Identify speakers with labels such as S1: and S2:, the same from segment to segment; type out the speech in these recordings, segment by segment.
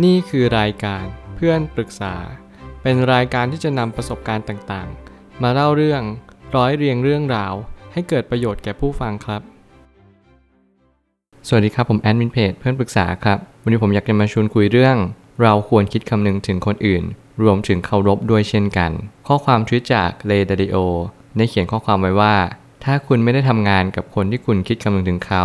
S1: นี่คือรายการเพื่อนปรึกษา เป็นรายการที่จะนำประสบการณ์ต่างๆ มาเล่าเรื่องร้อยเรียงเรื่องราว ให้เกิดประโยชน์แก่ผู้ฟังครับ สวัสดีครับผมแอดมินเพจเพื่อนปรึกษาครับ วันนี้ผมอยากจะมาชวนคุยเรื่อง เราควรคิดคำนึงถึงคนอื่น รวมถึงเคารพด้วยเช่นกัน ข้อความทวิตจากเลดาริโอได้เขียนข้อความไว้ว่า ถ้าคุณไม่ได้ทำงานกับคนที่คุณคิดคำนึงถึงเขา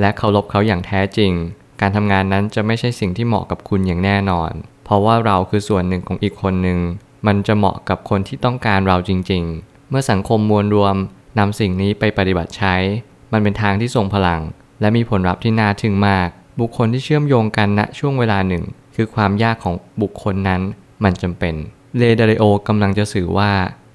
S1: และเคารพเขาอย่างแท้จริง การทำงานนั้นจะไม่ใช่สิ่งที่เหมาะกับคุณอย่างแน่นอน เพราะว่าเราคือส่วนหนึ่งของอีกคนหนึ่ง มันจะเหมาะกับคนที่ต้องการเราจริง ๆ เมื่อสังคมมวลรวมนำสิ่งนี้ไปปฏิบัติใช้ มันเป็นทางที่ทรงพลัง และมีผลลัพธ์ที่น่าทึ่งมาก บุคคลที่เชื่อมโยงกันณช่วงเวลาหนึ่ง คือความยากของบุคคลนั้น มันจำเป็นเลดาริโอกำลังจะสื่อว่า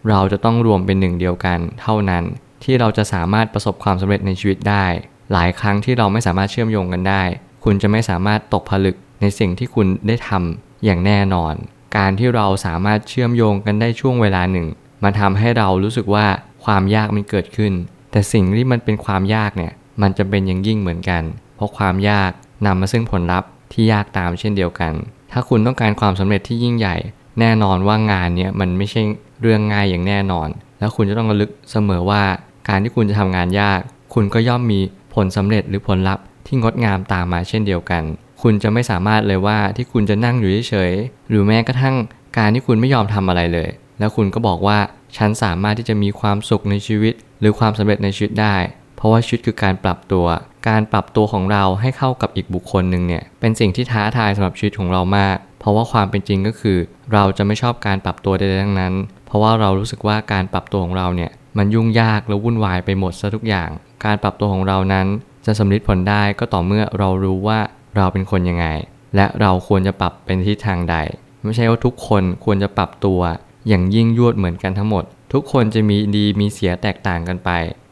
S1: เราจะต้องรวมเป็นหนึ่งเดียวกัน เท่านั้นที่เราจะสามารถประสบความสำเร็จในชีวิตได้ หลายครั้งที่เราไม่สามารถเชื่อมโยงกันได้ คุณจะไม่สามารถตกผลึกในสิ่งที่คุณได้ทำอย่างแน่นอน การที่เราสามารถเชื่อมโยงกันได้ช่วงเวลาหนึ่ง มันทำให้เรารู้สึกว่าความยากมันเกิดขึ้น แต่สิ่งที่มันเป็นความยากเนี่ยมันจะเป็นอย่างยิ่งเหมือนกัน เพราะความยากนำมาซึ่งผลลัพธ์ที่ยากตามเช่นเดียวกัน ถ้าคุณต้องการความสำเร็จที่ยิ่งใหญ่ แน่นอนว่างานเนี้ยมันไม่ใช่เรื่องง่ายอย่างแน่นอน แล้วคุณจะต้องระลึกเสมอว่า การที่คุณจะทำงานยาก คุณก็ย่อมมีผลสำเร็จหรือผลลัพธ์ ที่งดงามตามมาเช่นเดียวกัน คุณจะไม่สามารถเลยว่าที่คุณจะนั่งอยู่เฉยๆหรือแม้กระทั่งการที่คุณไม่ยอมทำอะไรเลย แล้วคุณก็บอกว่าฉันสามารถที่จะมีความสุขในชีวิต หรือความสำเร็จในชีวิตได้ เพราะว่าชีวิตคือการปรับตัว การปรับตัวของเราให้เข้ากับอีกบุคคลหนึ่งเนี่ยเป็นสิ่งที่ท้าทายสำหรับชีวิตของเรามาก เพราะว่าความเป็นจริงก็คือ เราจะไม่ชอบการปรับตัวใดๆทั้งนั้น เพราะว่าเรารู้สึกว่าการปรับตัวของเราเนี่ยมันยุ่งยากและวุ่นวายไปหมดซะทุกอย่าง การปรับตัวของเรานั้น จะสำลิดผลได้ก็ต่อเมื่อเรารู้ว่าเราเป็นคนยังไง และเราควรจะปรับเป็นทิศทางใด ไม่ใช่ว่าทุกคนควรจะปรับตัว อย่างยิ่งยวดเหมือนกันทั้งหมด ทุกคนจะมีดีมีเสียแตกต่างกันไป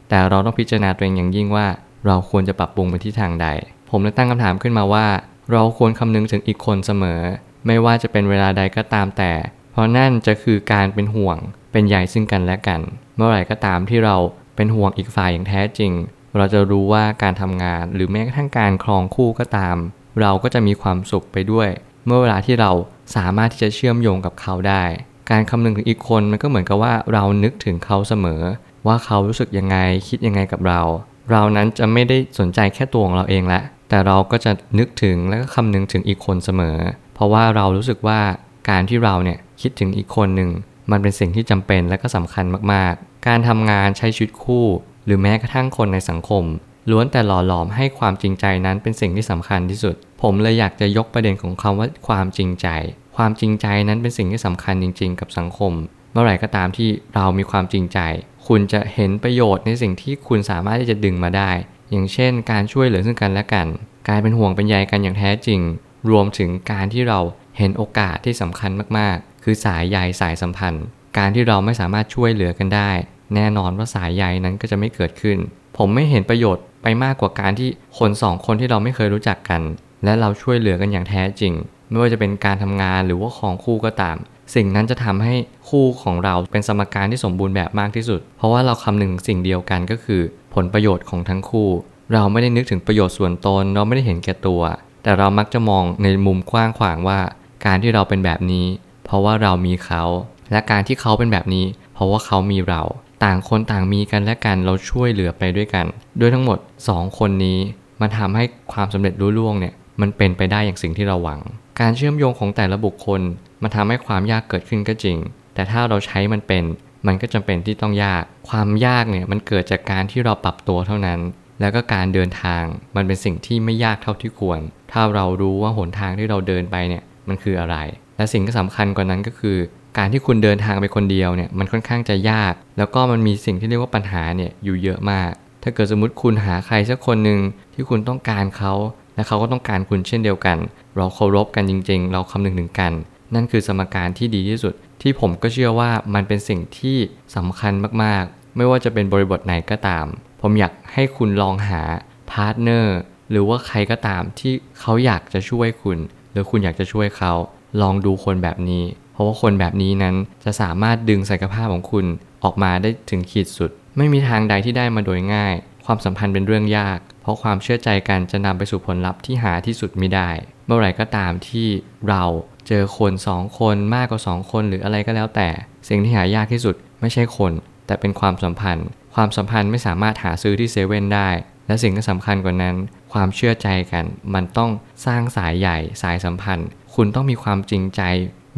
S1: แต่เราต้องพิจารณาตัวเองอย่างยิ่งว่า เราควรจะปรับปรุงไปที่ทางใด ผมเลยตั้งคำถามขึ้นมาว่า เราควรคำนึงถึงอีกคนเสมอ ไม่ว่าจะเป็นเวลาใดก็ตามแต่ เพราะนั่นจะคือการเป็นห่วง เป็นใยซึ่งกันและกัน เมื่อไหร่ก็ตามที่เราเป็นห่วงอีกฝ่ายอย่างแท้จริง เราจะรู้ว่าการทำงานหรือแม้กระทั่งการครองคู่ก็ตาม เราก็จะมีความสุขไปด้วย เมื่อเวลาที่เราสามารถที่จะเชื่อมโยงกับเขาได้ การคำนึงถึงอีกคนมันก็เหมือนกับว่าเรานึกถึงเขาเสมอ ว่าเขารู้สึกยังไงคิดยังไงกับเรา เรานั้นจะไม่ได้สนใจแค่ตัวของเราเองละแต่เราก็จะนึกถึงและก็คำนึงถึงอีกคนเสมอ เพราะว่าเรารู้สึกว่าการที่เราเนี่ยคิดถึงอีกคนหนึ่งมันเป็นสิ่งที่จำเป็นและก็สำคัญมากๆ การทำงานใช้ชีวิตคู่ หรือแม้กระทั่งคนในสังคม ล้วนแต่หล่อหลอมให้ความจริงใจนั้นเป็นสิ่งที่สำคัญที่สุด ผมเลยอยากจะยกประเด็นของคำว่าความจริงใจ ความจริงใจนั้นเป็นสิ่งที่สำคัญจริง ๆ กับสังคม เมื่อไหร่ก็ตามที่เรามีความจริงใจ คุณจะเห็นประโยชน์ในสิ่งที่คุณสามารถที่จะดึงมาได้ อย่างเช่น การช่วยเหลือซึ่งกันและกัน การเป็นห่วงเป็นใยกันอย่างแท้จริง รวมถึงการที่เราเห็นโอกาสที่สำคัญมากๆ คือสายใยสายสัมพันธ์ การที่เราไม่สามารถช่วยเหลือกันได้ แน่นอนว่าสายใยนั้นก็จะไม่เกิดขึ้น ผมไม่เห็นประโยชน์ไปมากกว่าการที่คนสองคนที่เราไม่เคยรู้จักกัน และเราช่วยเหลือกันอย่างแท้จริง ไม่ว่าจะเป็นการทำงานหรือว่าของคู่ก็ตาม สิ่งนั้นจะทำให้คู่ของเราเป็นสมการที่สมบูรณ์แบบมากที่สุด เพราะว่าเราคำนึงสิ่งเดียวกันก็คือ ผลประโยชน์ของทั้งคู่ เราไม่ได้นึกถึงประโยชน์ส่วนตน เราไม่ได้เห็นแก่ตัว แต่เรามักจะมองในมุมกว้างขวางว่า การที่เราเป็นแบบนี้ เพราะว่าเรามีเขา และการที่เขาเป็นแบบนี้ เพราะว่าเขามีเรา ต่างคนต่างมีกันและกันเราช่วยเหลือไปด้วยกัน ด้วยทั้งหมด 2 คนนี้มันทำให้ความสำเร็จรุ่ล่วงเนี่ยมันเป็นไปได้อย่างสิ่งที่เราหวัง การเชื่อมโยงของแต่ละบุคคล มันทำให้ความยากเกิดขึ้นก็จริง แต่ถ้าเราใช้มันเป็น มันก็จำเป็นที่ต้องยาก ความยากเนี่ยมันเกิดจากการที่เราปรับตัวเท่านั้น แล้วก็การเดินทางมันเป็นสิ่งที่ไม่ยากเท่าที่ควร ถ้าเรารู้ว่าหนทางที่เราเดินไปเนี่ยมันคืออะไร และสิ่งที่สำคัญกว่านั้นก็คือ การที่คุณเดินทางไปคนเดียวเนี่ยมันค่อนข้างจะยาก แล้วก็มันมีสิ่งที่เรียกว่าปัญหาเนี่ยอยู่เยอะมาก ถ้าเกิดสมมติคุณหาใครสักคนหนึ่งที่คุณต้องการเขาและเขาก็ต้องการคุณเช่นเดียวกัน เราเคารพกันจริง ๆ เราคำนึงถึงกัน นั่นคือสมการที่ดีที่สุด ที่ผมก็เชื่อว่ามันเป็นสิ่งที่สำคัญมากๆ ไม่ว่าจะเป็นบริบทไหนก็ตาม ผมอยากให้คุณลองหาพาร์ทเนอร์หรือว่าใครก็ตามที่เขาอยากจะช่วยคุณ หรือคุณอยากจะช่วยเขา ลองดูคนแบบนี้ เพราะว่าคนแบบนี้นั้นจะสามารถดึงศักยภาพของคุณออกมาได้ถึงขีดสุด ไม่มีทางใดที่ได้มาโดยง่าย ความสัมพันธ์เป็นเรื่องยาก เพราะความเชื่อใจกันจะนำไปสู่ผลลัพธ์ที่หาที่สุดไม่ได้มมื่อไหร่ก็ตามที่เราเจอคนสองคนมากกว่าสองคนหรืออะไรก็แล้วแต่ สิ่งที่หายากที่สุดไม่ใช่คน แต่เป็นความสัมพันธ์ ความสัมพันธ์ไม่สามารถหาซื้อที่เซเว่นได้ และสิ่งที่สำคัญกว่านั้น ความเชื่อใจกัน มันต้องสร้างสายใหญ่สายสัมพันธ์ คุณต้องมีความจริงใจ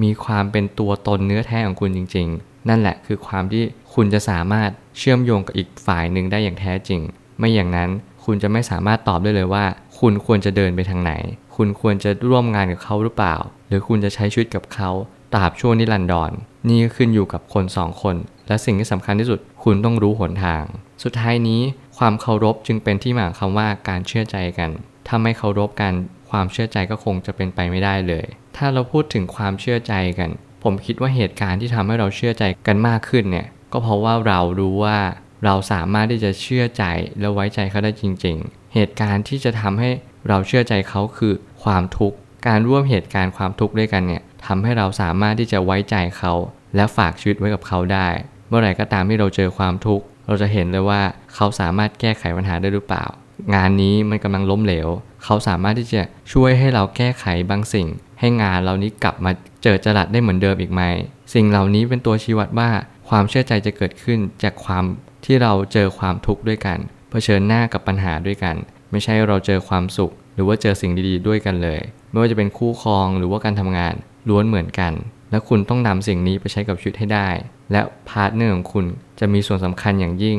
S1: มีความเป็นตัวตนเนื้อแท้ของคุณจริง ๆ นั่นแหละคือความที่คุณจะสามารถเชื่อมโยงกับอีกฝ่ายหนึ่งได้อย่างแท้จริง ไม่อย่างนั้นคุณจะไม่สามารถตอบได้เลยว่า คุณควรจะเดินไปทางไหน คุณควรจะร่วมงานกับเขาหรือเปล่า หรือคุณจะใช้ชีวิตกับเขาตราบชั่วนิรันดรนนี่ก็ขึ้นอยู่กับคนสองคน และสิ่งที่สำคัญที่สุด คุณต้องรู้หนทาง สุดท้ายนี้ความเคารพจึงเป็นที่มาของคำว่าการเชื่อใจกัน ถ้าไม่เคารพกัน ความเชื่อใจก็คงจะเป็นไปไม่ได้เลย ถ้าเราพูดถึงความเชื่อใจกัน ผมคิดว่าเหตุการณ์ที่ทำให้เราเชื่อใจกันมากขึ้นเนี่ย ก็เพราะว่าเรารู้ว่าเราสามารถที่จะเชื่อใจและไว้ใจเขาได้จริง ๆ เหตุการณ์ที่จะทำให้เราเชื่อใจเขาคือความทุกข์ การร่วมเหตุการณ์ความทุกข์ด้วยกันเนี่ยทำให้เราสามารถที่จะไว้ใจเขา และฝากชีวิตไว้กับเขาได้ เมื่อไหร่ก็ตามที่เราเจอความทุกข์ เราจะเห็นเลยว่าเขาสามารถแก้ไขปัญหาได้หรือเปล่า งานนี้มันกำลังล้มเหลว เขาสามารถที่จะช่วยให้เราแก้ไขบางสิ่ง ให้งานเรานี้กลับมาเจอจรัสได้เหมือนเดิมอีกไหม สิ่งเหล่านี้เป็นตัวชี้วัดว่าความเชื่อใจจะเกิดขึ้นจากความที่เราเจอความทุกข์ด้วยกัน เผชิญหน้ากับปัญหาด้วยกัน ไม่ใช่เราเจอความสุข หรือว่าเจอสิ่งดีๆ ด้วยกันเลย ไม่ว่าจะเป็นคู่ครองหรือว่าการทำงานล้วนเหมือนกัน และคุณต้องนำสิ่งนี้ไปใช้กับชีวิตให้ได้ และพาร์ทเนอร์ของคุณจะมีส่วนสำคัญอย่างยิ่ง